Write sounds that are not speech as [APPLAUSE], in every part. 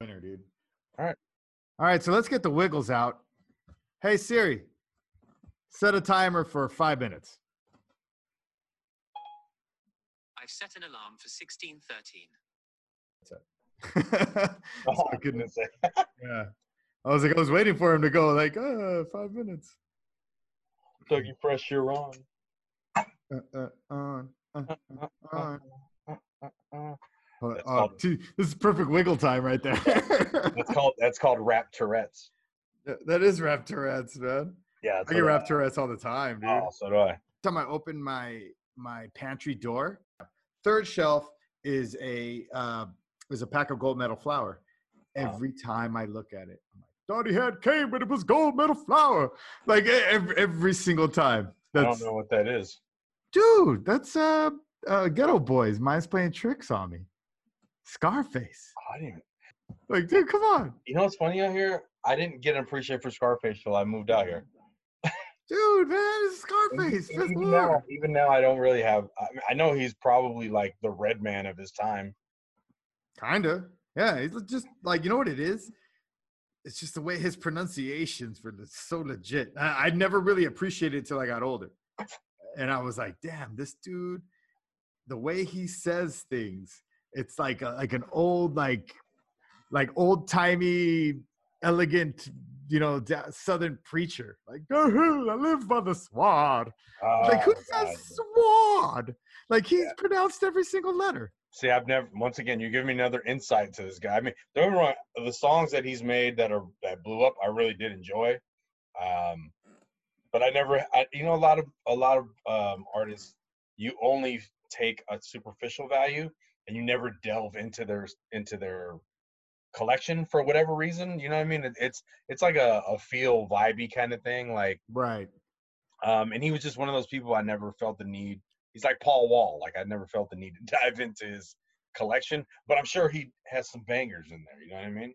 winner, dude. All right. All right, so let's get the wiggles out. Hey Siri, set a timer for five minutes. I've set an alarm for 1613. [LAUGHS] Oh, So I I couldn't- couldn't say. yeah. I was like, I was waiting for him to go like, uh, five minutes. Dougie Fresh, you're on. Uh, uh, on, uh, uh, on. Oh, called- this is perfect wiggle time right there. That's [LAUGHS] called that's called rap Tourette's. That- is rap Tourette's, man. Yeah, I that's get rap Tourette's all the time, dude. Oh, so do I. time I open my my pantry door, third shelf is a uh, is a pack of gold medal flour. Wow. Every time I look at it, I'm like, thought he had cane, but it was gold medal flour. Like every, every single time. I don't know what that is. dude. That's uh, uh, Geto Boys. Mine's playing tricks on me. Scarface. Oh, I didn't. Like, dude, come on, You know what's funny out here? I didn't get an appreciation for Scarface till I moved out here. dude, man, it's [LAUGHS] Scarface. even, even now, even now, I don't really have. I, I know he's probably like the Redman of his time. Kinda. Yeah. he's just like you know what it is? It's just the way his pronunciations were so legit. I, I never really appreciated it till I got older. And I was like, damn, this dude, the way he says things, it's like a, like an old, like like old timey, elegant, you know, southern preacher. Like, "Oh, I live by the sword. like, who Oh, God. says sword? Like he's Yeah. pronounced every single letter. See, I've never. Once again, you give me another insight to this guy. I mean, don't wrong. The songs that he's made that are that blew up, I really did enjoy. Um, but I never, I, you know, a lot of a lot of um, artists, you only take a superficial value and you never delve into their into their collection for whatever reason. You know what I mean? It, it's it's like a, a feel vibey kind of thing. Like, Right. um, and he was just one of those people I never felt the need. He's like Paul Wall. Like I never felt the need to [LAUGHS] dive into his collection, but I'm sure he has some bangers in there. You know what I mean?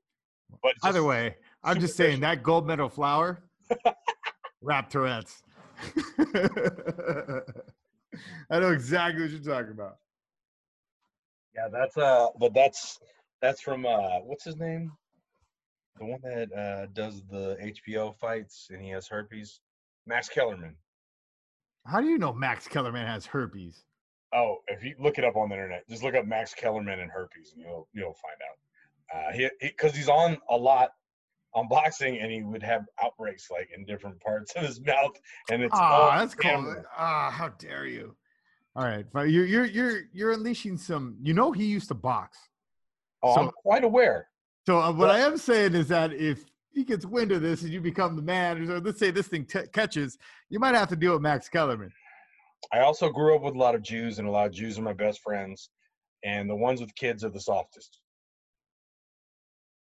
But Either way, I'm just saying that gold medal flour, rap Tourette's. [LAUGHS] I know exactly what you're talking about. Yeah, that's uh, but that's that's from uh, what's his name? The one that uh does the HBO fights and he has herpes. Max Kellerman. How do you know Max Kellerman has herpes? Oh, if you look it up on the internet, just look up Max Kellerman and herpes, and you'll you'll find out. Uh, he because he's on a lot on boxing, and he would have outbreaks like in different parts of his mouth, and it's Ah, that's cool. Ah, how dare you? All right, but you're you're you're you're unleashing some. You know, he used to box. Oh, I'm quite aware. So uh, what Well- I am saying is that if he gets wind of this and you become the man, or let's say this thing t- catches, you might have to deal with Max Kellerman. I also grew up with a lot of Jews, and a lot of Jews are my best friends, and the ones with kids are the softest.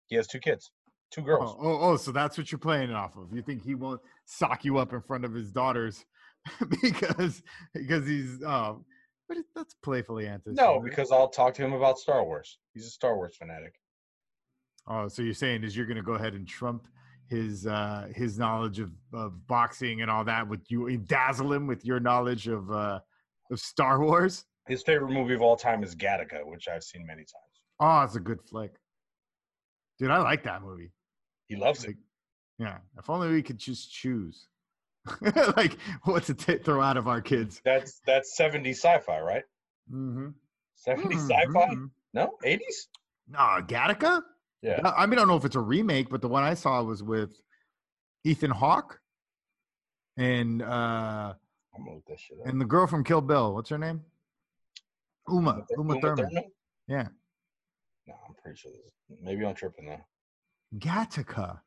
He has two kids, two girls. Oh, oh, oh, so that's what you're playing off of. You think he won't sock you up in front of his daughters [LAUGHS] because because he's um but it, that's playfully anti. no, because I'll talk to him about Star Wars. He's a Star Wars fanatic. oh, so you're saying is you're gonna go ahead and trump his uh his knowledge of, of boxing and all that with you dazzle him with your knowledge of uh of Star Wars? His favorite movie of all time is Gattaca, which I've seen many times. Oh, it's a good flick. Dude, I like that movie. He loves it. Yeah, if only we could just choose. [LAUGHS] like what to ta throw out of our kids. That's that's 70 sci-fi, right? Mm-hmm. 70s sci-fi? No, 80s? No, Gattaca? Yeah. I mean, I don't know if it's a remake, but the one I saw was with Ethan Hawke and uh I'm gonna look that shit up. and the girl from Kill Bill. What's her name? Uma. Uma Thurman. Yeah. No, I'm pretty sure this. Is, maybe I'm tripping now. Gattaca.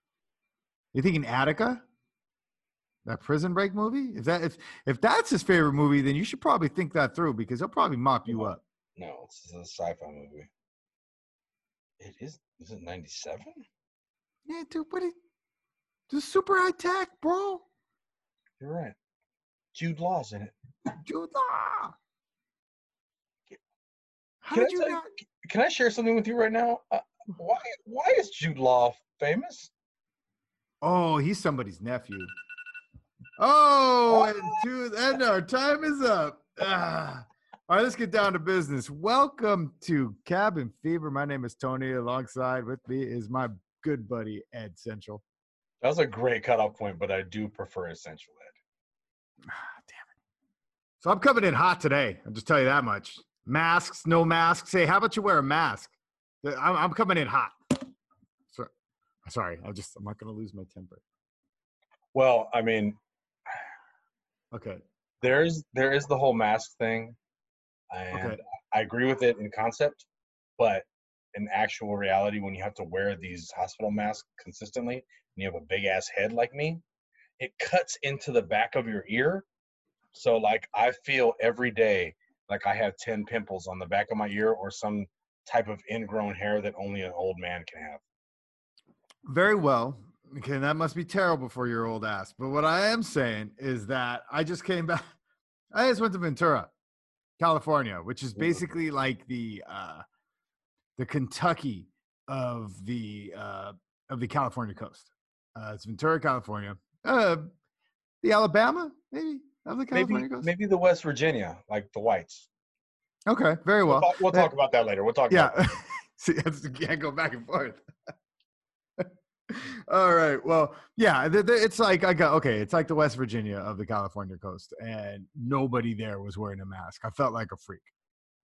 You thinking Attica? That prison break movie? If that if if that's his favorite movie, then you should probably think that through because he'll probably mop you up. No, this is a sci-fi movie. It is. Is it 97? Yeah, dude, what? Is, this is super high tech, bro. You're right. Jude Law's in it. Jude Law. How Can I did you tell you- not? Can I share something with you right now? Uh, why? Why is Jude Law famous? Oh, he's somebody's nephew. Oh, and, to, and our time is up. Ah, All right, let's get down to business. Welcome to Cabin Fever. My name is Tony. Alongside with me is my good buddy Ed Central. That was a great cutoff point, but I do prefer Essential Ed. Ah, damn it. So I'm coming in hot today. I'll just tell you that much. Masks, no masks. Hey, how about you wear a mask? I'm, I'm coming in hot. So, sorry, I just I'm not gonna lose my temper. Well, I mean, Okay. there's there is the whole mask thing, and Okay. I agree with it in concept, but in actual reality, when you have to wear these hospital masks consistently, and you have a big ass head like me, it cuts into the back of your ear. So like I feel every day like I have ten pimples on the back of my ear or some type of ingrown hair that only an old man can have. Very well. Okay, that must be terrible for your old ass. But what I am saying is that I just came back. [LAUGHS] I just went to Ventura, California, which is basically like the uh, the Kentucky of the uh, of the California coast. Uh, it's Ventura, California. Uh, the Alabama, maybe of the California Maybe coast. maybe the West Virginia, like the whites. Okay, very We'll, well. talk, we'll talk about that later. We'll talk about Yeah. [LAUGHS] See, you can't go back and forth. [LAUGHS] All right. Well, yeah, it's like I got okay. It's like the West Virginia of the California coast, and nobody there was wearing a mask. I felt like a freak.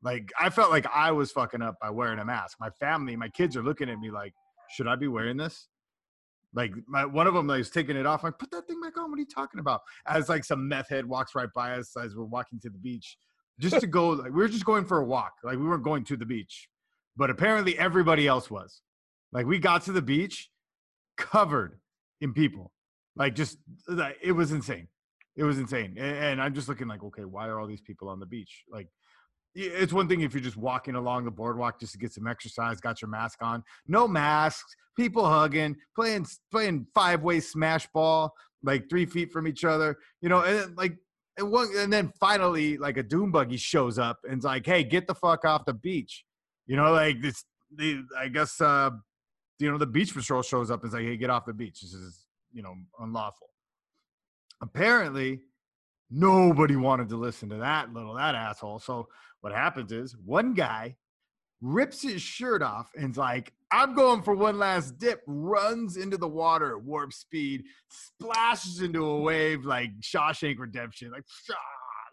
Like I felt like I was fucking up by wearing a mask. My family, my kids are looking at me like, should I be wearing this? Like my one of them like, is taking it off. I'm like, put that thing back on. What are you talking about? As like some meth head walks right by us as we're walking to the beach, just to go. Like we were just going for a walk. Like we weren't going to the beach, but apparently everybody else was. Like we got to the beach, covered in people. Like just it was insane. It was insane. And I'm just looking like, okay, why are all these people on the beach? Like it's one thing if you're just walking along the boardwalk just to get some exercise, got your mask on. No masks, people hugging, playing playing five way smash ball, like three feet from each other. You know, and like and one and then finally like a doom buggy shows up and it's like, hey, get the fuck off the beach. You know, like this the I guess uh you know the beach patrol shows up and is like, hey, get off the beach. This is, you know, unlawful. Apparently, nobody wanted to listen to that little that asshole. So what happens is one guy rips his shirt off and's like, I'm going for one last dip, runs into the water at warp speed, splashes into a wave like Shawshank Redemption, like, "Pshaw,"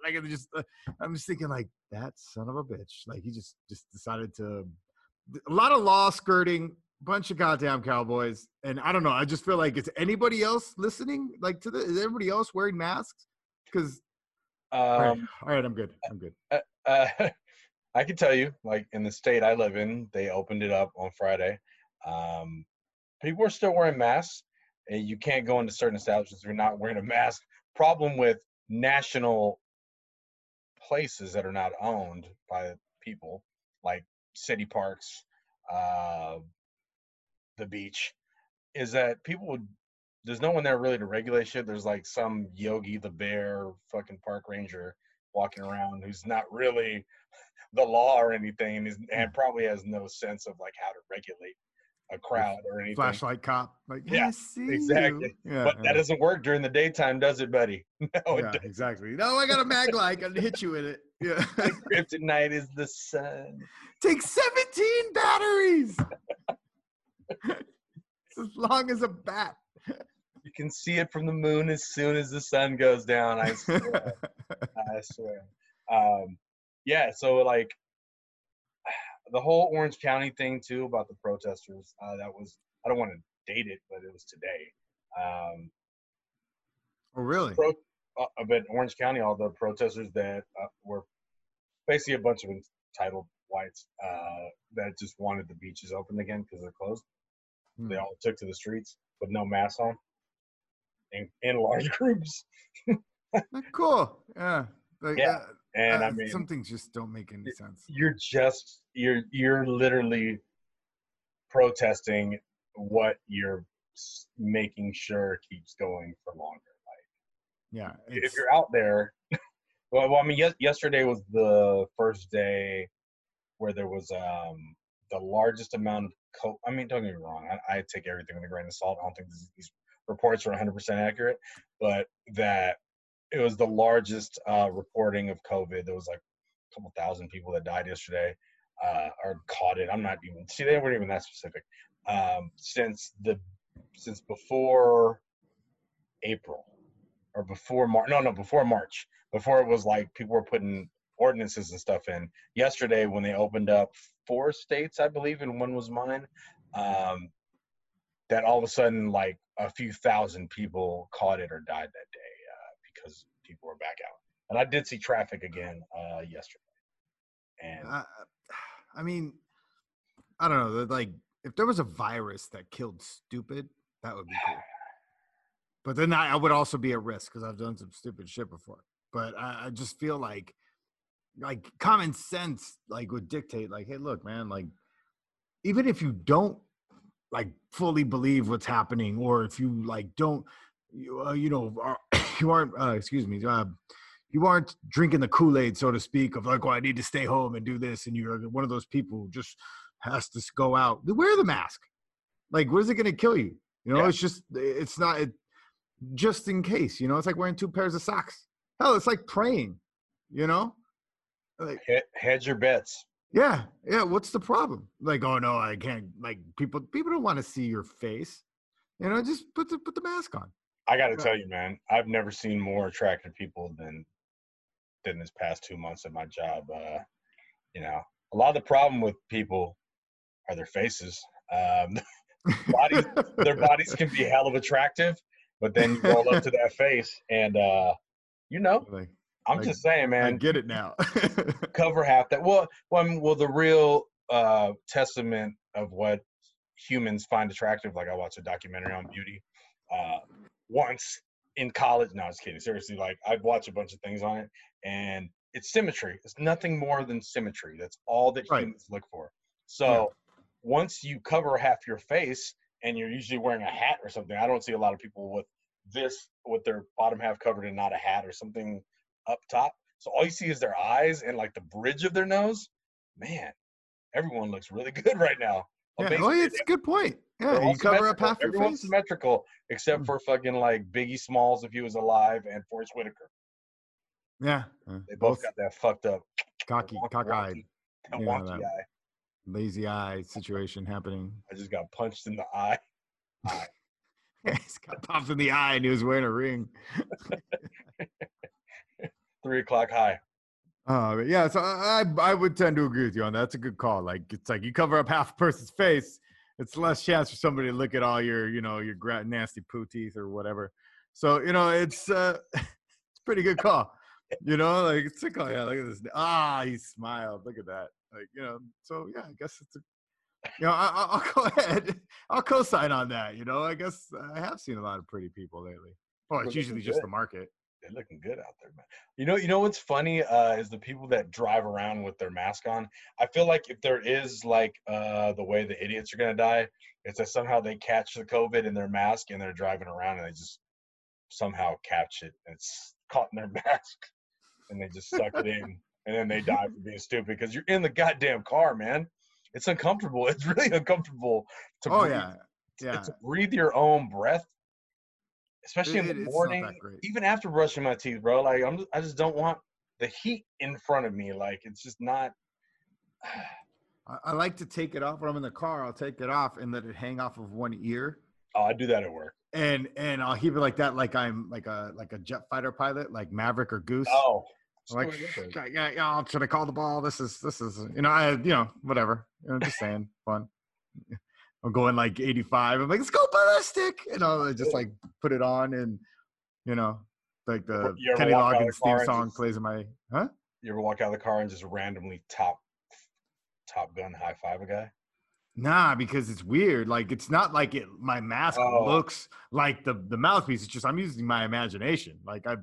like it just, uh, I'm just thinking like that son of a bitch. Like he just, just decided to, a lot of law skirting, bunch of goddamn cowboys. And I don't know, I just feel like, is anybody else listening like to the, is everybody else wearing masks? Because, all right, Um, all right, I'm good. I'm good. uh, [LAUGHS] I can tell you, like in the state I live in, they opened it up on Friday. Um, people are still wearing masks, and you can't go into certain establishments if you're not wearing a mask. Problem with national places that are not owned by people, like city parks, uh, the beach, is that people would. There's no one there really to regulate shit. There's like some Yogi the Bear, fucking park ranger walking around who's not really [LAUGHS] the law or anything and, is, hmm. and probably has no sense of like how to regulate a crowd or anything. Flashlight cop. Like, Yeah, exactly. Yeah, but yeah. that doesn't work during the daytime, does it, buddy? [LAUGHS] No, it exactly. No, I got a mag light. I'm going to hit you with it. Yeah. [LAUGHS] Kryptonite is the sun. Take 17 batteries. [LAUGHS] it's as long as a bat. You can see it from the moon as soon as the sun goes down. I [LAUGHS] swear. I swear. Um, yeah, so like [SIGHS] the whole Orange County thing too about the protesters. Uh, that was I don't want to date it, but it was today. Um, oh, really? pro, uh, but Orange County, all the protesters that uh, were basically a bunch of entitled whites uh, that just wanted the beaches open again because they're closed. Hmm. They all took to the streets with no masks on, in, in large [LAUGHS] groups. Uh, Cool. Yeah. Like, Yeah, uh, And uh, I mean, some things just don't make any sense. you're just you're you're literally protesting what you're making sure keeps going for longer. Like, yeah. if you're out there, [LAUGHS] well, well I mean, yes, yesterday was the first day where there was um, the largest amount of. I mean, don't get me wrong. I, I take everything with a grain of salt. I don't think these reports are 100% accurate, but that it was the largest uh, reporting of COVID. There was like a couple thousand people that died yesterday uh, or caught it. I'm not even see they weren't even that specific. Um, since the since before April or before March. No, no, before March. Before it was like people were putting ordinances and stuff in. Yesterday, when they opened up four states, I believe, and one was mine, um, that all of a sudden, like a few thousand people caught it or died that day uh, because people were back out. And I did see traffic again uh, yesterday. And I, I mean, I don't know. Like, if there was a virus that killed stupid, that would be cool. But then I, I would also be at risk because I've done some stupid shit before. But I, I just feel like, like common sense, like would dictate, like, hey, look, man, like, even if you don't like fully believe what's happening, or if you like don't, you, uh, you know, are, [COUGHS] you aren't, uh, excuse me, uh, you aren't drinking the Kool Aid, so to speak, of like, oh, I need to stay home and do this, and you're one of those people who just has to go out. Wear the mask. Like, what is it going to kill you? You know, Yeah. it's just, it's not, it, just in case. You know, it's like wearing two pairs of socks. Hell, it's like praying. You know, like he- hedge your bets. yeah, yeah. What's the problem? Like, oh no, I can't. Like, people, people don't want to see your face. You know, just put the put the mask on. I got to tell you, man, I've never seen more attractive people than than this past two months at my job. Uh, you know, a lot of the problem with people are their faces. Um, [LAUGHS] bodies, their bodies can be hell of attractive, but then you roll up to that face, and uh, you know, I'm Like, just saying, man. I get it now. [LAUGHS] cover half that. Well, well, well, the real uh, testament of what humans find attractive. Like I watched a documentary on beauty uh, once in college. No, I was kidding. Seriously, like I'd watch a bunch of things on it, and it's symmetry. It's nothing more than symmetry. That's all that Right. humans look for. So once you cover half your face, and you're usually wearing a hat or something, I don't see a lot of people with this with their bottom half covered and not a hat or something up top. So all you see is their eyes and like the bridge of their nose. Man, everyone looks really [LAUGHS] good right now. yeah, oh, yeah, it's a good point. Yeah, you cover up half your Everyone's face. symmetrical except Mm. for fucking like Biggie Smalls if he was alive and Forest Whitaker. Yeah, uh, They both got that fucked up [TSK] cocky, wonky- cockeyed, wonky- Yeah, wonky eye. lazy eye situation happening. I just got punched in the eye. [LAUGHS] He's got popped in the eye and he was wearing a ring. [LAUGHS] Three o'clock high. Uh, yeah, so I I would tend to agree with you on that. That's a good call. Like it's like you cover up [LAUGHS] half a person's face, it's less chance for somebody to look at all your you know your nasty poo teeth or whatever. So you know it's uh, [LAUGHS] it's a pretty good call. You know, like it's a call. yeah, look at this. Ah, he smiled. Look at that. Like you know, so yeah, I guess it's a. You know, I, I- I'll [LAUGHS] go ahead. I'll co-sign on that. You know, I guess I have seen a lot of pretty people lately. Well, it's usually just the market. They're looking good out there, man. You know, you know what's funny uh, is the people that drive around with their mask on. I feel like if there is like uh, the way the idiots are gonna die, it's that somehow they catch the COVID in their mask and they're driving around and they just somehow catch it. And it's caught in their [LAUGHS] mask and they just suck it in and then they die for being stupid because you're in the goddamn car, man. It's uncomfortable. [LAUGHS] It's really uncomfortable to Oh breathe, yeah, yeah. to breathe your own breath, especially It- in the morning even after brushing my teeth, bro, like I'm, I just don't want the heat in front of me. Like it's just not. I, I like to take it off when I'm in the car. I'll take it off and let it hang off of one ear, Oh, I do that at work. and and I'll keep it like that, like I'm like a like a jet fighter pilot, like Maverick or Goose. Oh, like yeah, yeah, yeah, should I call the ball? This is this is you know I you know whatever. You know, just saying, fun. [LAUGHS] I'm going like 85. I'm like, let's go ballistic, and I'll just like put it on, and you know, like the Kenny of the Loggins theme song just- plays in my huh? you ever walk out of the car and just randomly top, Top Gun high five a guy? Nah, because it's weird. Like it's not like it. My mask Oh. looks like the the mouthpiece. It's just I'm using my imagination. Like I,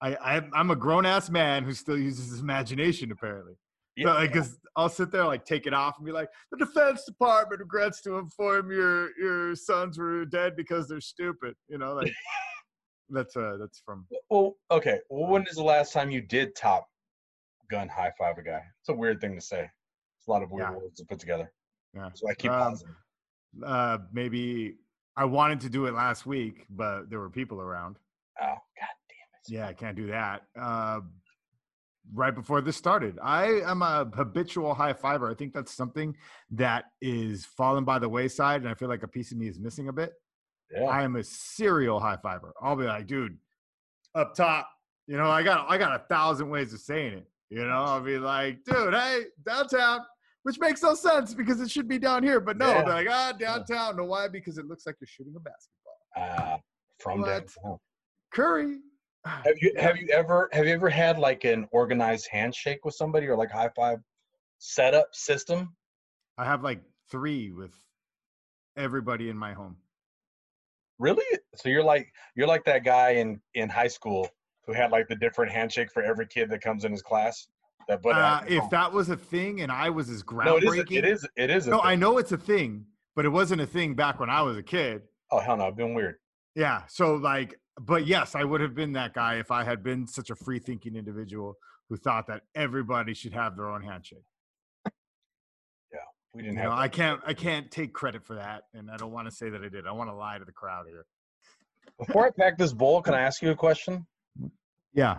I, I I'm a grown ass man who still uses his imagination. Apparently, Yeah, yeah. Because I'll sit there like take it off and be like, the Defense Department regrets to inform your your sons were dead because they're stupid. You know, like [LAUGHS] that's uh that's from Well, okay. Well, when is the last time you did Top Gun high five a guy? It's a weird thing to say. It's a lot of weird Yeah. words to put together. yeah. So I keep Um. Uh, maybe I wanted to do it last week, but there were people around. Oh, god damn it. Yeah, I can't do that. Uh, right before this started. I am a habitual high fiver. I think that's something that is fallen by the wayside, and I feel like a piece of me is missing a bit. Yeah. I am a serial high fiver. I'll be like, dude, up top, you know, I got I got a thousand ways of saying it. You know, I'll be like, dude, hey, downtown, which makes no sense because it should be down here. But no, Yeah. they're like, ah, downtown. No, why? Because it looks like you're shooting a basketball. uh, from What? downtown. Curry. Have you have you ever have you ever had like an organized handshake with somebody or like high five setup system? I have like three with everybody in my home. Really? So you're like you're like that guy in in high school who had like the different handshake for every kid that comes in his class. That but Uh, if that was a thing and I was as groundbreaking, no, it is groundbreaking, it is it is. A no, thing. I know it's a thing, but it wasn't a thing back when I was a kid. Oh hell no, I've been weird. Yeah. So like, but yes, I would have been that guy if I had been such a free thinking individual who thought that everybody should have their own handshake. Yeah, we didn't know, have. I can't I can't take credit for that. And I don't want to say that I did. I want to lie to the crowd here. Before I pack this bowl, can I ask you a question? Yeah.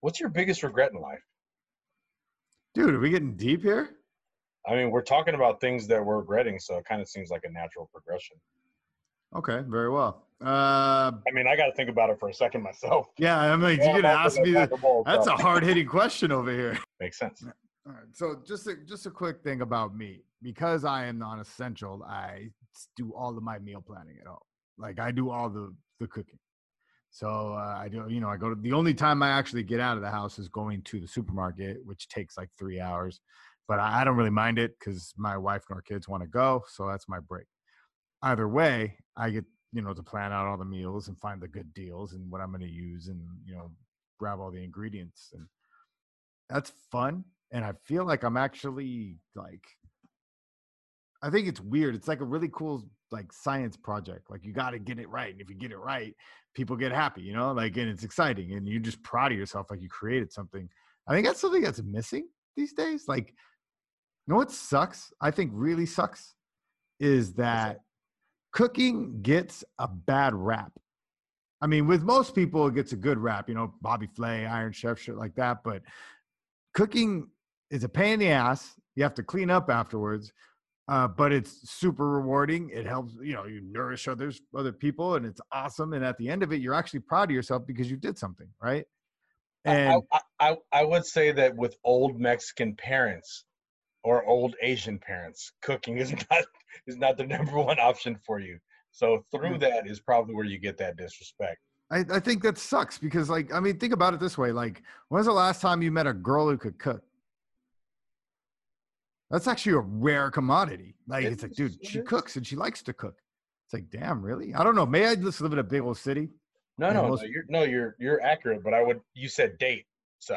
What's your biggest regret in life? Dude, are we getting deep here? I mean, we're talking about things that we're regretting, so it kind of seems like a natural progression. Okay, very well. Uh I mean, I got to think about it for a second myself. yeah, I'm like, Yeah, you're gonna ask me that. bowl, That's so- a hard hitting question over here. [LAUGHS] Makes sense. All right. So just a, just a quick thing about me. Because I am non-essential, I do all of my meal planning at home. Like I do all the the cooking. So uh, I do, you know, I go to the only time I actually get out of the house is going to the supermarket, which takes like three hours. But I, I don't really mind it because my wife and our kids want to go, so that's my break. Either way, I get you know to plan out all the meals and find the good deals and what I'm going to use and you know grab all the ingredients and that's fun and i feel like i'm actually like i think it's weird it's like a really cool like science project like you got to get it right and if you get it right people get happy you know like and it's exciting and you're just proud of yourself like you created something. I think that's something that's missing these days like you know what sucks i think really sucks is that cooking gets a bad rap I mean, with most people, it gets a good rap, you know, Bobby Flay, Iron Chef, shit like that. But cooking is a pain in the ass. You have to clean up afterwards, uh, but it's super rewarding. It helps, you know, you nourish others, other people, and it's awesome. And at the end of it, you're actually proud of yourself because you did something, right? I, And I, I, I would say that with old Mexican parents or old Asian parents, cooking is [LAUGHS] not is not the number one option for you. So through that is probably where you get that disrespect. I, I think that sucks because, like, I mean, think about it this way: like, when's the last time you met a girl who could cook? That's actually a rare commodity. Like, It it's like, dude, she cooks and she likes to cook. It's like, damn, really? I don't know. May I just live in a big old city. No, no, most- no, you're no, you're you're accurate. But I would you said date, so.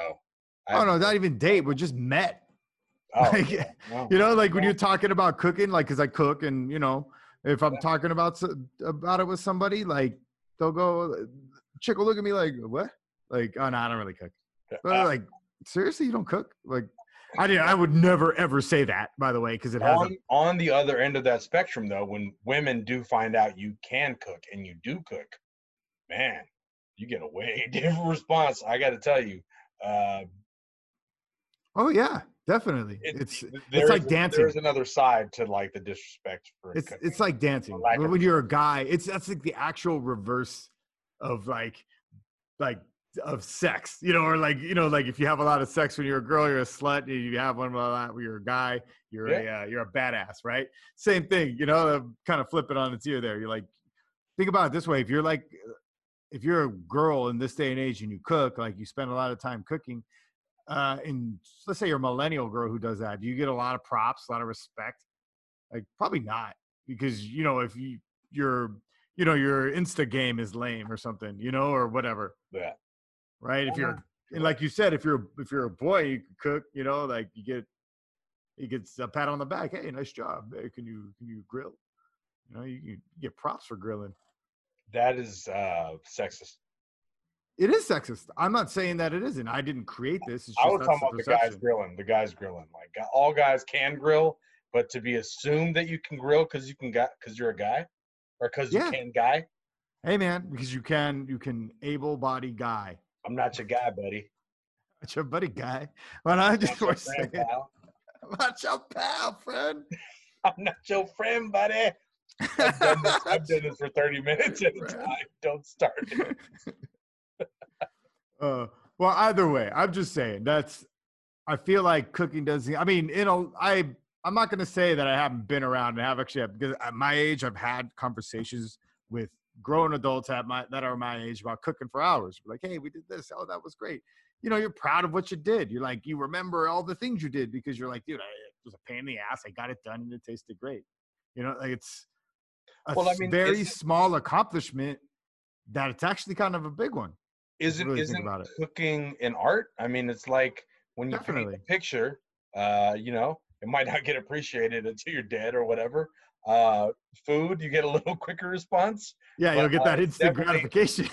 Oh, I- Oh no, not even date. We're just met. Oh, like, yeah, [LAUGHS] no. You know, like when you're talking about cooking, like, cause I cook, and you know, if I'm Yeah. talking about about it with somebody, like they'll go, chick will look at me like, what? Like, oh no, I don't really cook. But Uh, like, seriously, you don't cook? Like, I didn't. I would never ever say that, by the way, because it has. on, on the other end of that spectrum though when women do find out you can cook and you do cook man you get a way [LAUGHS] different response i got to tell you uh, oh yeah, definitely. it- it's there like is- dancing. there's another side to like the disrespect for it's cooking. it's like dancing. When when you're a guy, it's that's like the actual reverse of like like of sex, you know, or like you know, like if you have a lot of sex when you're a girl, you're a slut. and You have one a lot when you're a guy, you're a uh, you're a badass, right? Same thing, you know. Kind of flip it on its ear there. You're like, think about it this way: if you're like, if you're a girl in this day and age and you cook, like you spend a lot of time cooking, uh, and let's say you're a millennial girl who does that, do you get a lot of props, a lot of respect? Like probably not, because you know if you your you know your Insta game is lame or something, you know, or whatever, yeah right? If Oh, you're and like you said, if you're if you're a boy, you can cook, you know, like you get you get a pat on the back. Hey, nice job. Hey, can you can you grill? You know, you, you get props for grilling. that is uh sexist It is sexist. I'm not saying that it isn't. I didn't create this. It's just i was talking about the guys grilling the guys grilling like all guys can grill but to be assumed that you can grill because you can got because you're a guy or because Yeah. you can guy Hey man, because you can you can able body guy. i'm not your guy buddy [LAUGHS] That's your buddy guy. Well, I just Not your want to friend, say, pal. [LAUGHS] watch your pal, friend. [LAUGHS] I'm not your friend, buddy. I've done this, I've done this for 30 minutes at a time. Don't start. Uh, well, either way, I'm just saying that's. I feel like cooking does. I mean, you in a, I, I'm not going to say that I haven't been around and have actually because at my age I've had conversations with grown adults at my that are my age about cooking for hours. Like, hey, we did this. Oh, that was great. You know, you're proud of what you did. You're like, you remember all the things you did because you're like, dude, I, it was a pain in the ass. I got it done and it tasted great. You know, like it's a Well, I mean, very small accomplishment that it's actually kind of a big one. Isn't really think isn't about it. cooking an art? I mean, it's like when you paint a picture, uh, you know, it might not [LAUGHS] get appreciated until you're dead or whatever. Uh, food, you get a little [LAUGHS] quicker response. Yeah, But, you'll get uh, that it's instant gratification.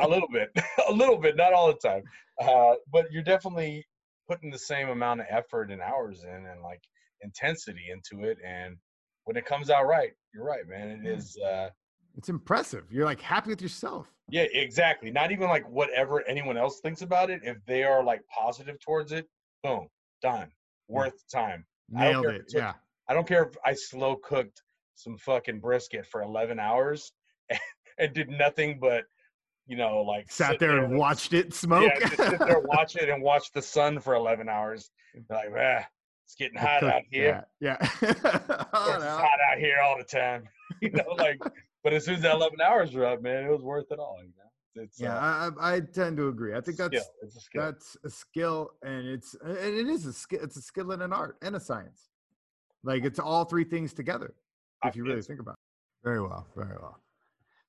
A little bit, [LAUGHS] a little bit, not all the time. Uh, but you're definitely putting the same amount of effort and hours in and like intensity into it. And when it comes out right, you're right, man. It Yeah. is. Uh, it's impressive. You're like happy with yourself. Yeah, exactly. Not even like whatever anyone else thinks about it. If they are like positive towards it, boom, done. Worth the time. Nailed it. took- Yeah. I don't care if I slow cooked some fucking brisket for 11 hours [LAUGHS] and did nothing but, you know, like Sat there and watched it smoke. Yeah, just sit there, [LAUGHS] watch it, and watch the sun for 11 hours. Like, ah, it's getting hot out here. that. Yeah. Hot [LAUGHS] It's hot out here all the time. You know, like, but as soon as that 11 hours were up, man, it was worth it all. You know, it's Yeah, uh, I, I tend to agree. I think that's a skill. that's a skill, and it's and it is a skill. It's a skill and an art and a science. Like it's all three things together. If you really think about it. Very well, very well.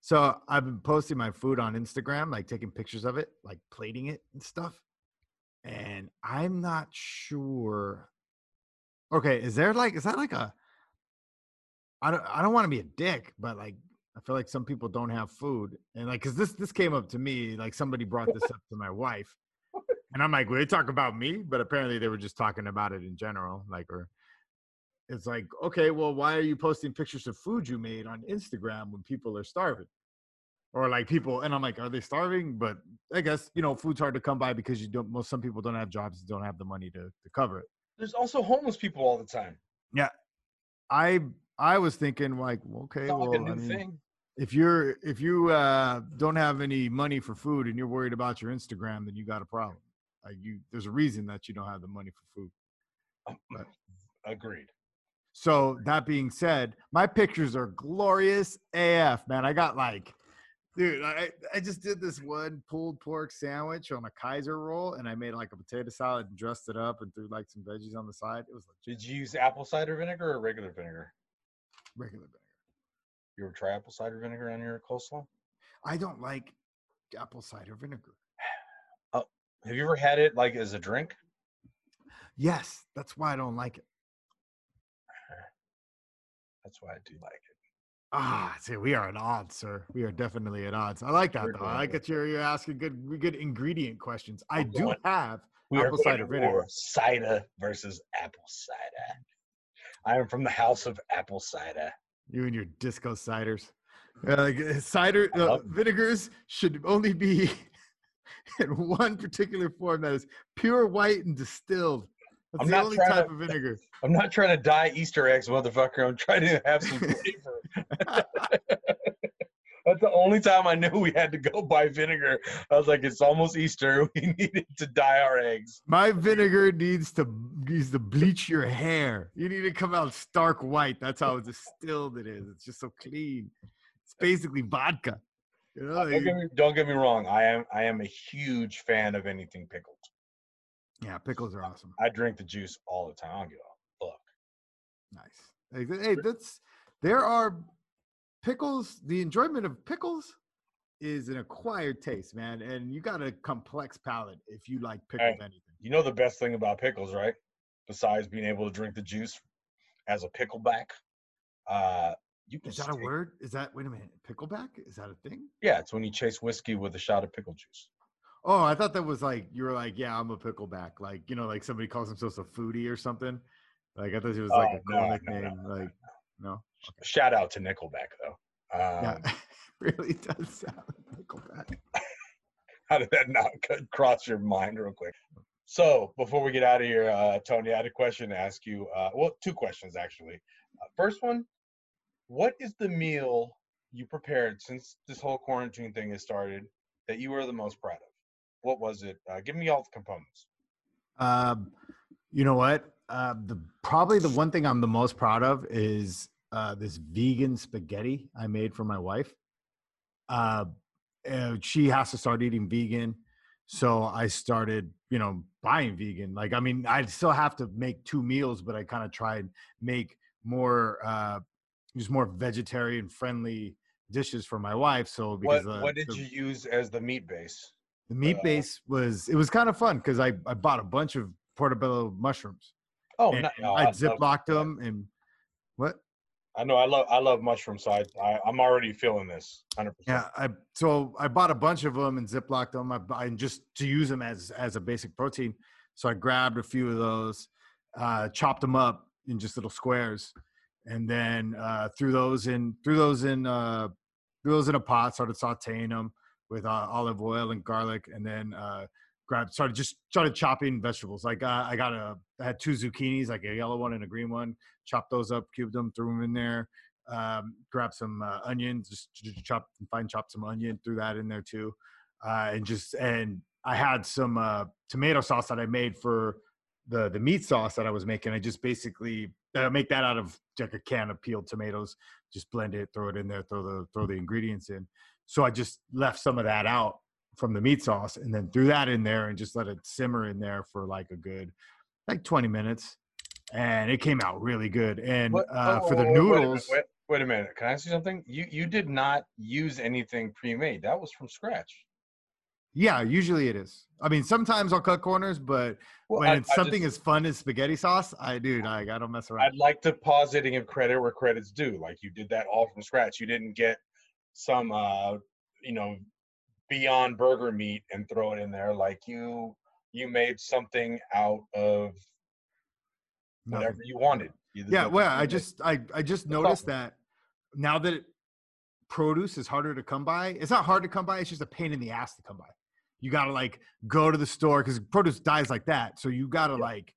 So I've been posting my food on Instagram, like taking pictures of it, like plating it and stuff. And I'm not sure. Okay, is there like is that like a I don't I don't want to be a dick, but like I feel like some people don't have food. And like cuz this this came up to me, like somebody brought this up to my wife. And I'm like, "Well, they talk about me?" But apparently they were just talking about it in general, like or it's like, okay, well, why are you posting pictures of food you made on Instagram when people are starving? Or like people, and I'm like, are they starving? But I guess you know, food's hard to come by because you don't. Most some people don't have jobs, don't have the money to to cover it. There's also homeless people all the time. Yeah, I I was thinking like, okay, well, like I mean, thing. If you're if you uh, don't have any money for food and you're worried about your Instagram, then you got a problem. Like you, there's a reason that you don't have the money for food. but- [LAUGHS] Agreed. So that being said, my pictures are glorious AF, man. I got like, dude, I, I just did this one pulled pork sandwich on a Kaiser roll, and I made like a potato salad and dressed it up and threw like some veggies on the side. It was legit Did you use apple cider vinegar or regular vinegar? regular vinegar. You ever try apple cider vinegar on your coleslaw? I don't like apple cider vinegar. [SIGHS] Have you ever had it like as a drink? Yes, that's why I don't like it. [SIGHS] That's why I do like it. Ah, see, we are at odds, sir. We are definitely at odds. I like that We're though. I like good. that you're, you're asking good good ingredient questions. I do going- have apple cider vinegar. Cider versus apple cider. I am from the house of apple cider. You and your disco ciders. Uh, uh, cider uh, vinegars should only be [LAUGHS] in one particular form that is pure white and distilled. That's I'm the only type to- of vinegar. [LAUGHS] I'm not trying to dye Easter eggs, motherfucker. I'm trying to have some flavor. [LAUGHS] That's the only time I knew we had to go buy vinegar. I was like, it's almost Easter. [LAUGHS] We needed to dye our eggs. My vinegar needs to needs to bleach your hair. You need to come out stark white. That's how distilled it is. It's just so clean. It's basically vodka. You know, Don't get, me, don't get me wrong. I am I am a huge fan of anything pickled. yeah, pickles are awesome. I drink the juice all the time. I don't give a fuck. Nice. Hey, that's there are pickles. The enjoyment of pickles is an acquired taste, man, and you got a complex palate if you like pickled anything. You know the best thing about pickles, right? Besides being able to drink the juice as a pickleback, uh, you can Is that a word? Is that wait a minute? Pickleback? Is that a thing? Yeah, it's when you chase whiskey with a shot of pickle juice. Oh, I thought that was like you were like, yeah, I'm a pickleback. Like you know, like somebody calls themselves a foodie or something. Like I thought it was like Oh, a cool no, nickname. no, no, like no, Shout out to Nickelback though. Um, [LAUGHS] yeah, really does sound like Nickelback. [LAUGHS] How did that not cross your mind real quick? So before we get out of here, uh, Tony, I had a question to ask you. Uh, well, two questions actually. Uh, first one, what is the meal you prepared since this whole quarantine thing has started that you were the most proud of? What was it? Uh, give me all the components. Um, you know what? Uh, the probably the one thing I'm the most proud of is uh, this vegan spaghetti I made for my wife. Uh, uh, she has to start eating vegan, so I started, you know, buying vegan. Like, I mean, I still have to make two meals, but I kind of tried make more, uh, just more vegetarian friendly dishes for my wife. So because What uh, What did the- you use as the meat base? the meat Uh, base was it was kind of fun because I, I bought a bunch of portobello mushrooms. Oh, and no, no, I love- ziplocked them and what? I know. I love. I love mushrooms. So I, I I'm already feeling this. Hundred percent. Yeah, I so I bought a bunch of them and ziplocked them. I, I just to use them as as a basic protein. So I grabbed a few of those, uh, chopped them up in just little squares, and then uh, threw those in threw those in uh, threw those in a pot. Started sautéing them with uh, olive oil and garlic, and then uh, grabbed started just started chopping vegetables. Like uh, I got a I had two zucchinis, like a yellow one and a green one. Chopped those up, cubed them, threw them in there. Um, grabbed some uh, onions, just ch- chop fine chopped some onion, threw that in there too, uh, and just and I had some uh, tomato sauce that I made for the the meat sauce that I was making. I just basically uh, make that out of like a can of peeled tomatoes, just blend it, throw it in there, throw the throw the ingredients in. So I just left some of that out from the meat sauce and then threw that in there and just let it simmer in there for like a good like 20 minutes and it came out really good and What- uh, oh, for the wait a minute, noodles Wait, wait a minute. Can I ask you something? You you did not use anything pre-made. That was from scratch. yeah usually it is i mean sometimes i'll cut corners but Well, when I- it's I something just- as fun as spaghetti sauce i dude i, I don't mess around I'd like to pause it and give credit where credit's due. Like you did that all from scratch. You didn't get some uh you know beyond burger meat and throw it in there. Like you you made something out of Nothing. whatever you wanted. Yeah well i just i i just noticed that now that it, produce is harder to come by it's not hard to come by it's just a pain in the ass to come by you gotta like go to the store because produce dies like that so you gotta Yeah. like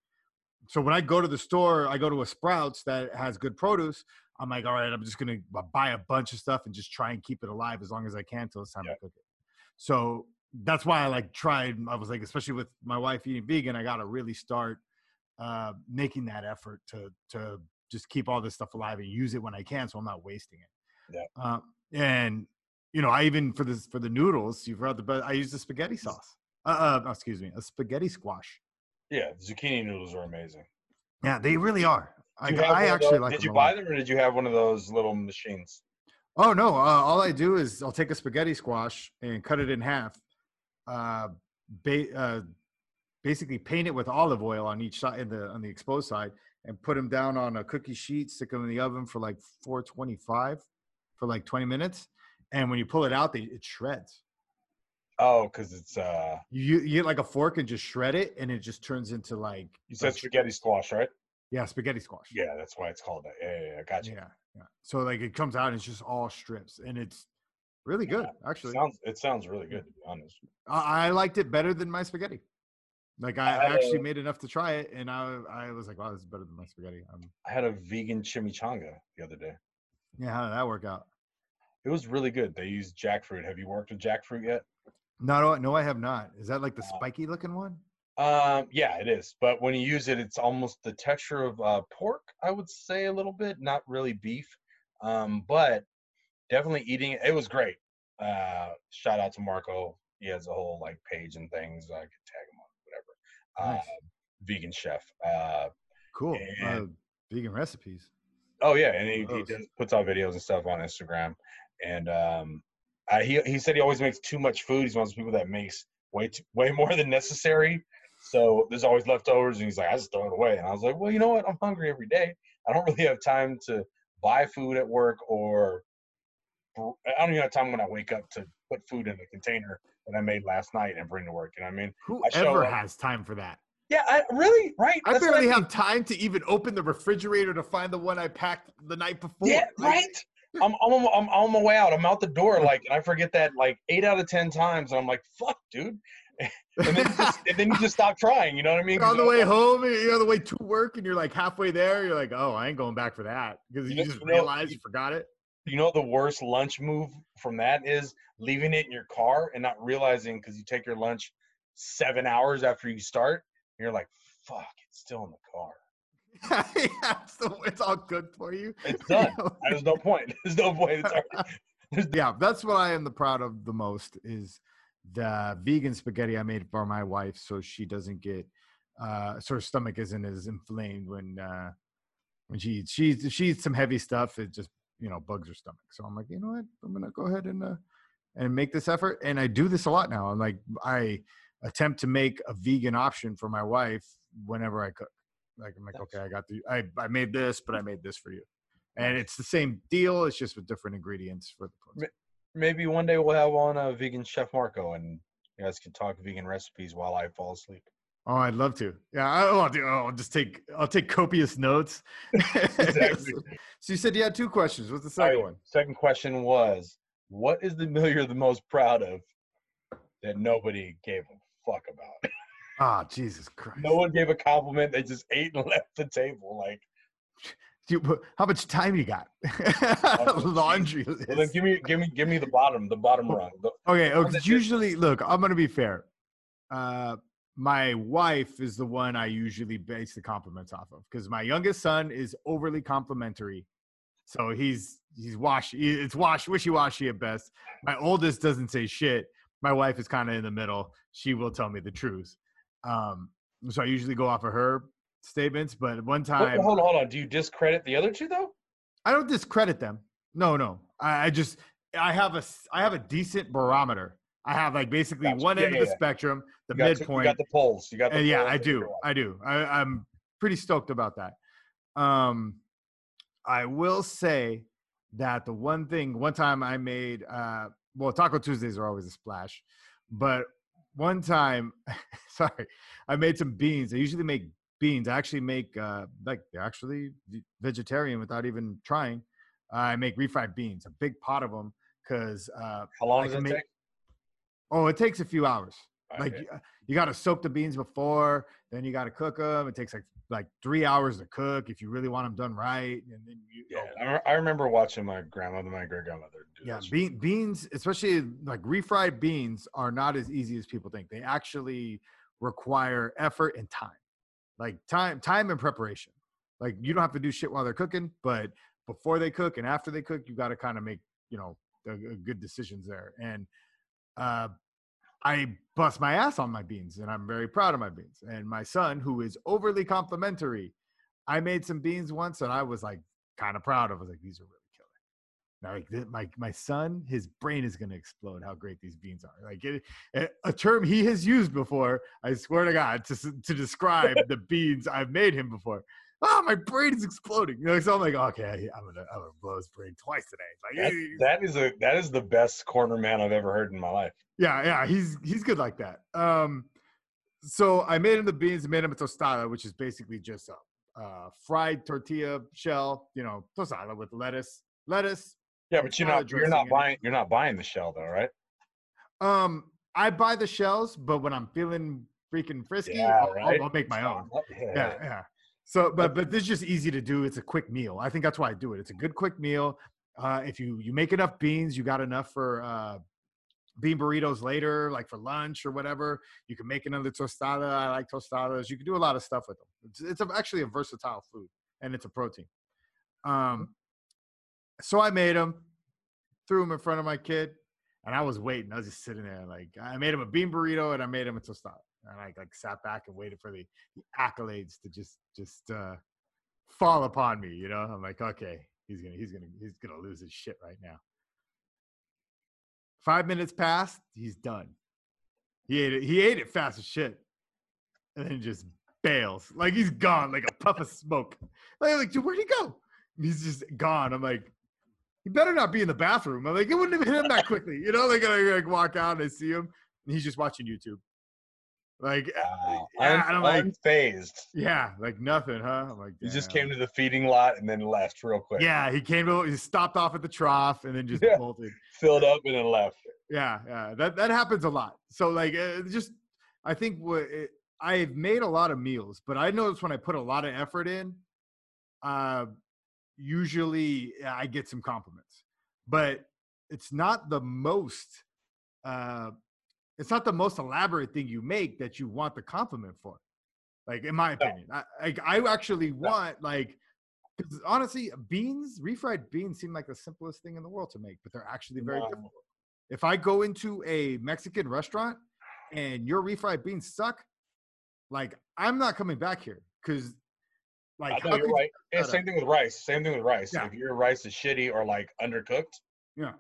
so when i go to the store i go to a sprouts that has good produce i'm like all right i'm just gonna uh, buy a bunch of stuff and just try and keep it alive as long as i can till it's time Yeah. to cook it so that's why i like tried i was like especially with my wife eating vegan i gotta really start uh, making that effort to to just keep all this stuff alive and use it when I can, so I'm not wasting it. Yeah. Uh, and you know, I even for this for the noodles, you've heard the but I use the spaghetti sauce. Uh, uh, excuse me, a spaghetti squash. Yeah, zucchini noodles are amazing. Yeah, they really are. I, Do you have I actually like. Did you buy them or did you have one of those little machines? Oh no! Uh, all I do is I'll take a spaghetti squash and cut it in half. Uh, ba- uh, basically paint it with olive oil on each side, in the on the exposed side, and put them down on a cookie sheet. Stick them in the oven for like 425 for like 20 minutes, and when you pull it out, they, it shreds. Oh, because it's uh You, you get like a fork and just shred it, and it just turns into like you said like- spaghetti squash, right? Yeah, spaghetti squash. Yeah, that's why it's called that. Yeah, yeah, yeah. Gotcha. yeah, yeah. So like it comes out, and it's just all strips, and it's really good actually. Sounds it sounds really good to be honest. I, I liked it better than my spaghetti. Like I, I actually a- made enough to try it, and I I was like, wow, this is better than my spaghetti. Um, I had a vegan chimichanga the other day. yeah, how did that work out? It was really good. They used jackfruit. Have you worked with jackfruit yet? No, no, no, I have not. Is that like the Uh, spiky looking one? Um, yeah, it is. But when you use it, it's almost the texture of uh, pork. I would say a little bit, not really beef. Um, but definitely eating it. It was great. Uh, shout out to Marco. He has a whole like page and things. I could tag him on whatever. Nice. Uh, vegan chef. Uh, Cool. Uh, vegan recipes. Oh yeah, and he, he does, puts out videos and stuff on Instagram. And um, I, he he said he always makes too much food. He's one of those people that makes way too, way more than necessary. So there's always leftovers, and he's like, I just throw it away. And I was like, well, you know what? I'm hungry every day. I don't [LAUGHS] really have time to buy food at work, or I don't even have time when I wake up to put food in a container that I made last night and bring to work. You know what I mean? Whoever up- has time for that? Yeah, I really right. I That's barely have time to even open the refrigerator to find the one I packed the night before. Yeah, Like, right. [LAUGHS] I'm, I'm, I'm on my way out. I'm out the door, like, and I forget that like eight out of ten times, and I'm like, "Fuck, dude," and then you just, and then you just stop trying. You know what I mean? On the way like, home, you're on the way to work, and you're like halfway there. You're like, oh, I ain't going back for that because you You just know- realize you forgot it. You know, the worst lunch move from that is leaving it in your car and not realizing because you take your lunch seven hours after you start. And you're like, "Fuck, it's still in the car. [LAUGHS] yeah, so it's all good for you. It's [LAUGHS] done. There's no point. [LAUGHS] There's no point. It's already, there's yeah, that's what I am the proud of the most is the vegan spaghetti I made for my wife, so she doesn't get uh, so her stomach isn't as inflamed when uh, when she eats. She she eats some heavy stuff. It just you know bugs her stomach. So I'm like, you know what? I'm gonna go ahead and uh, and make this effort. And I do this a lot now. I'm like, I attempt to make a vegan option for my wife whenever I cook. Like I'm like, okay, I got the I I made this, but I made this for you. And it's the same deal. It's just with different ingredients for the protein. Maybe one day we'll have on a vegan chef Marco and you guys can talk vegan recipes while I fall asleep. Oh, I'd love to. Yeah, I, oh, I'll, do, oh, I'll just take I'll take copious notes. [LAUGHS] Exactly. so you said you had two questions. What's the second right, one? Second question was, what is the meal you're the most proud of that nobody gave a fuck about? Ah, Jesus Christ! no one gave a compliment. They just ate and [LAUGHS] left the table. Like, [LAUGHS] How much time you got? [LAUGHS] Laundry list. well, then give me, give me, give me the bottom, the bottom rung. The, Okay, okay. Usually, look, I'm gonna be fair. Uh, my wife is the one I usually base the compliments off of because my youngest son is overly complimentary, so he's he's washy. It's wash wishy washy at best. My oldest doesn't say shit. My wife is kind of in the middle. She will tell me the truth. Um, so I usually go off of her statements. But one time, hold on, hold on. Do you discredit the other two though? I don't discredit them. No, no. I, I just I have a I have a decent barometer. I have like basically Gotcha. one Yeah, end yeah, of the yeah. spectrum, the You got, two- you midpoint. got the polls. You got the yeah, I do. I do. I, I'm pretty stoked about that. Um, I will say that the one thing, one time I made, uh, well, Taco Tuesdays are always a splash, but one time, [LAUGHS] sorry, I made some beans. I usually make beans. I actually make, uh, like, they're actually vegetarian without even trying. I make refried beans, a big pot of them, because, uh, How long I does it make- take? oh, it takes a few hours like you, you got to soak the beans before then you got to cook them it takes like like three hours to cook if you really want them done right and then you yeah, oh, I, remember watching my grandmother, my great grandmother yeah bean, beans especially like refried beans are not as easy as people think they actually require effort and time like time time and preparation like you don't have to do shit while they're cooking but before they cook and after they cook you got to kind of make you know a, a good decisions there and uh I bust my ass on my beans and I'm very proud of my beans. And my son, who is overly complimentary, I made some beans once and I was like kind of proud of. I was like, these are really. Now, like my my son, his brain is gonna explode. How great these beans are! Like it, a- a term he has used before. I swear to God, to to describe [LAUGHS] the beans I've made him before. Oh, my brain is exploding. You know, so I'm like, okay, I'm gonna I'm gonna blow his brain twice today. Like, That, that is a that is the best corner man I've ever heard in my life. yeah, yeah, he's he's good like that. Um, so I made him the beans, made him a tostada, which is basically just a uh, fried tortilla shell, you know, tostada with lettuce, lettuce. Yeah, but you're not you're not it. buying you're not buying the shell though, right? Um, I buy the shells, but when I'm feeling freaking frisky, Yeah, I'll, I'll- I'll make my own. Yeah, Yeah, yeah. So, but but this is just easy to do. It's a quick meal. I think that's why I do it. It's a good quick meal. Uh, if you you make enough beans, you got enough for uh, bean burritos later, like for lunch or whatever. You can make another tostada. I like tostadas. You can do a lot of stuff with them. It's, it's a, actually a versatile food, and it's a protein. Um, so I made them, threw them in front of my kid, and I was waiting. I was just sitting there, like I made him a bean burrito and I made him a tostada, and I like sat back and waited for the, the accolades to just just uh, fall upon me. You know, I'm like, okay, he's gonna he's gonna he's gonna lose his shit right now. Five minutes passed, he's done. He ate it. He ate it fast as shit, and then just bails like he's gone, like a puff of smoke. Like, like, dude, where'd he go? He's just gone. I'm like, he better not be in the bathroom. I'm like, it wouldn't have hit him that quickly, you know. Like, I like walk out and I see him, and he's just watching YouTube. Like, uh, Wow. yeah, I'm like, fazed. yeah, like nothing, huh? I'm like, He just came to the feeding lot and then left real quick. Yeah, he came to, he stopped off at the trough and then just [LAUGHS] Yeah. bolted. Filled up and then left. Yeah, yeah, that that happens a lot. So like, uh, just I think what it, I've made a lot of meals, but I notice when I put a lot of effort in, uh, usually I get some compliments, but it's not the most. Uh, it's not the most elaborate thing you make that you want the compliment for. Like in my opinion, I I, I actually want like because honestly, beans, refried beans, seem like the simplest thing in the world to make, but they're actually very difficult. If I go into a Mexican restaurant and your refried beans suck, like I'm not coming back here because, like, you're right. Yeah, same thing with rice. Same thing with rice. Yeah. If your rice is shitty or like undercooked, yeah,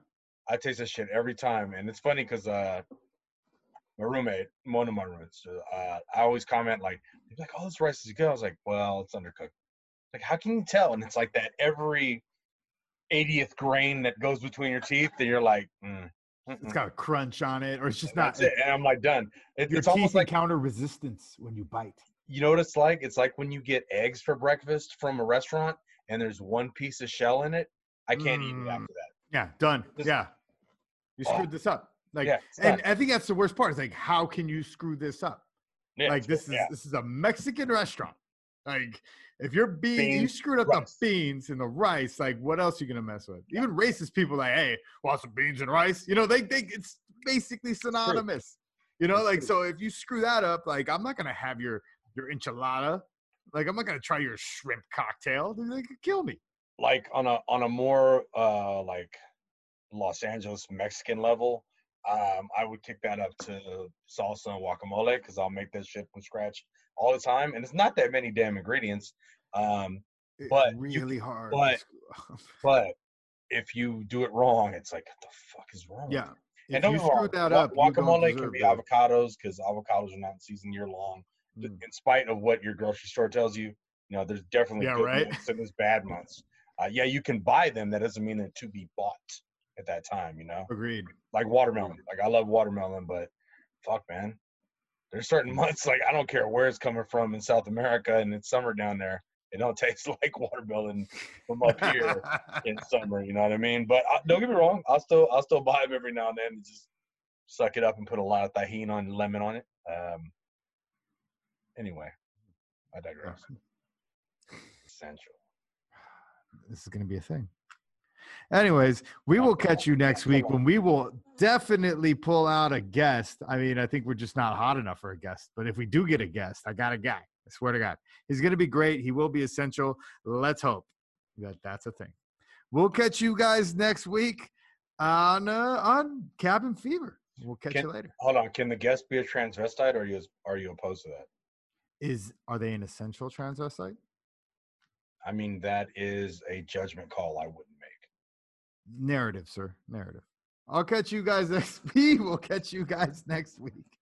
I taste this shit every time. And it's funny because uh, my roommate, one of my roommates, uh, I always comment like, like, "Oh, this rice is good." I was like, "Well, it's undercooked." Like, how can you tell? And it's like that every 80th grain that goes between your teeth, and you're like, mm, it's got a crunch on it, or it's just not. That's it. And I'm like done. It, Your it's teeth almost like encounter resistance when you bite. You know what it's like? It's like when you get eggs for breakfast from a restaurant and there's one piece of shell in it. I can't eat it Mm. after that. Yeah, done. Yeah, you Oh. screwed this up. Like, Yeah, and done. I think that's the worst part. Is like, how can you screw this up? Yeah, like this is yeah. this is a Mexican restaurant. Like if you're bean, you screwed up rice. the beans and the rice. Like what else are you gonna mess with? Even racist people like, hey, want some beans and rice? You know, they think it's basically synonymous. You know, It's like true. so if you screw that up, like I'm not gonna have your your enchilada. Like I'm not gonna try your shrimp cocktail. They could kill me. like on a on a more uh like Los Angeles Mexican level, um, I would kick that up to salsa and guacamole because I'll make that shit from scratch all the time, and it's not that many damn ingredients. Um, But you- really hard. but- [LAUGHS] but if you do it wrong, it's like what the fuck is wrong? yeah. you? If And don't you me wrong, screw that up, you guacamole can be that. avocados because avocados are not in season year long. Mm. in spite of what your grocery store tells you, you know, there's definitely Yeah, good right. months and there's bad months. Uh, yeah, you can buy them. That doesn't mean they're to be bought at that time. You know, Agreed. like watermelon. Like I love watermelon, but fuck, man, there's certain [LAUGHS] months like I don't care where it's coming from in South America and it's summer down there. It don't [LAUGHS] taste like watermelon from up here in [LAUGHS] summer. You know what I mean? But uh, don't get me wrong. I'll still I'll still buy them every now and then and just suck it up and put a lot of Tajín on lemon on it. Um, anyway, I digress. Essential. [SIGHS] this is going to be a thing. Anyways, we will catch you next week when we will definitely pull out a guest. I mean, I think we're just not hot enough for a guest, but if we do get a guest, I got a guy. I swear to God, he's going to be great. He will be essential. Let's hope that that's a thing. We'll catch you guys next week on uh, on Cabin Fever. We'll catch Can- you later. Hold on. Can the guest be a transvestite, or are you are you opposed to that? Is are they an essential transvestite? I mean, that is a judgment call I wouldn't make. Narrative, sir. Narrative. I'll catch you guys [LAUGHS] next week. We'll catch you guys next week.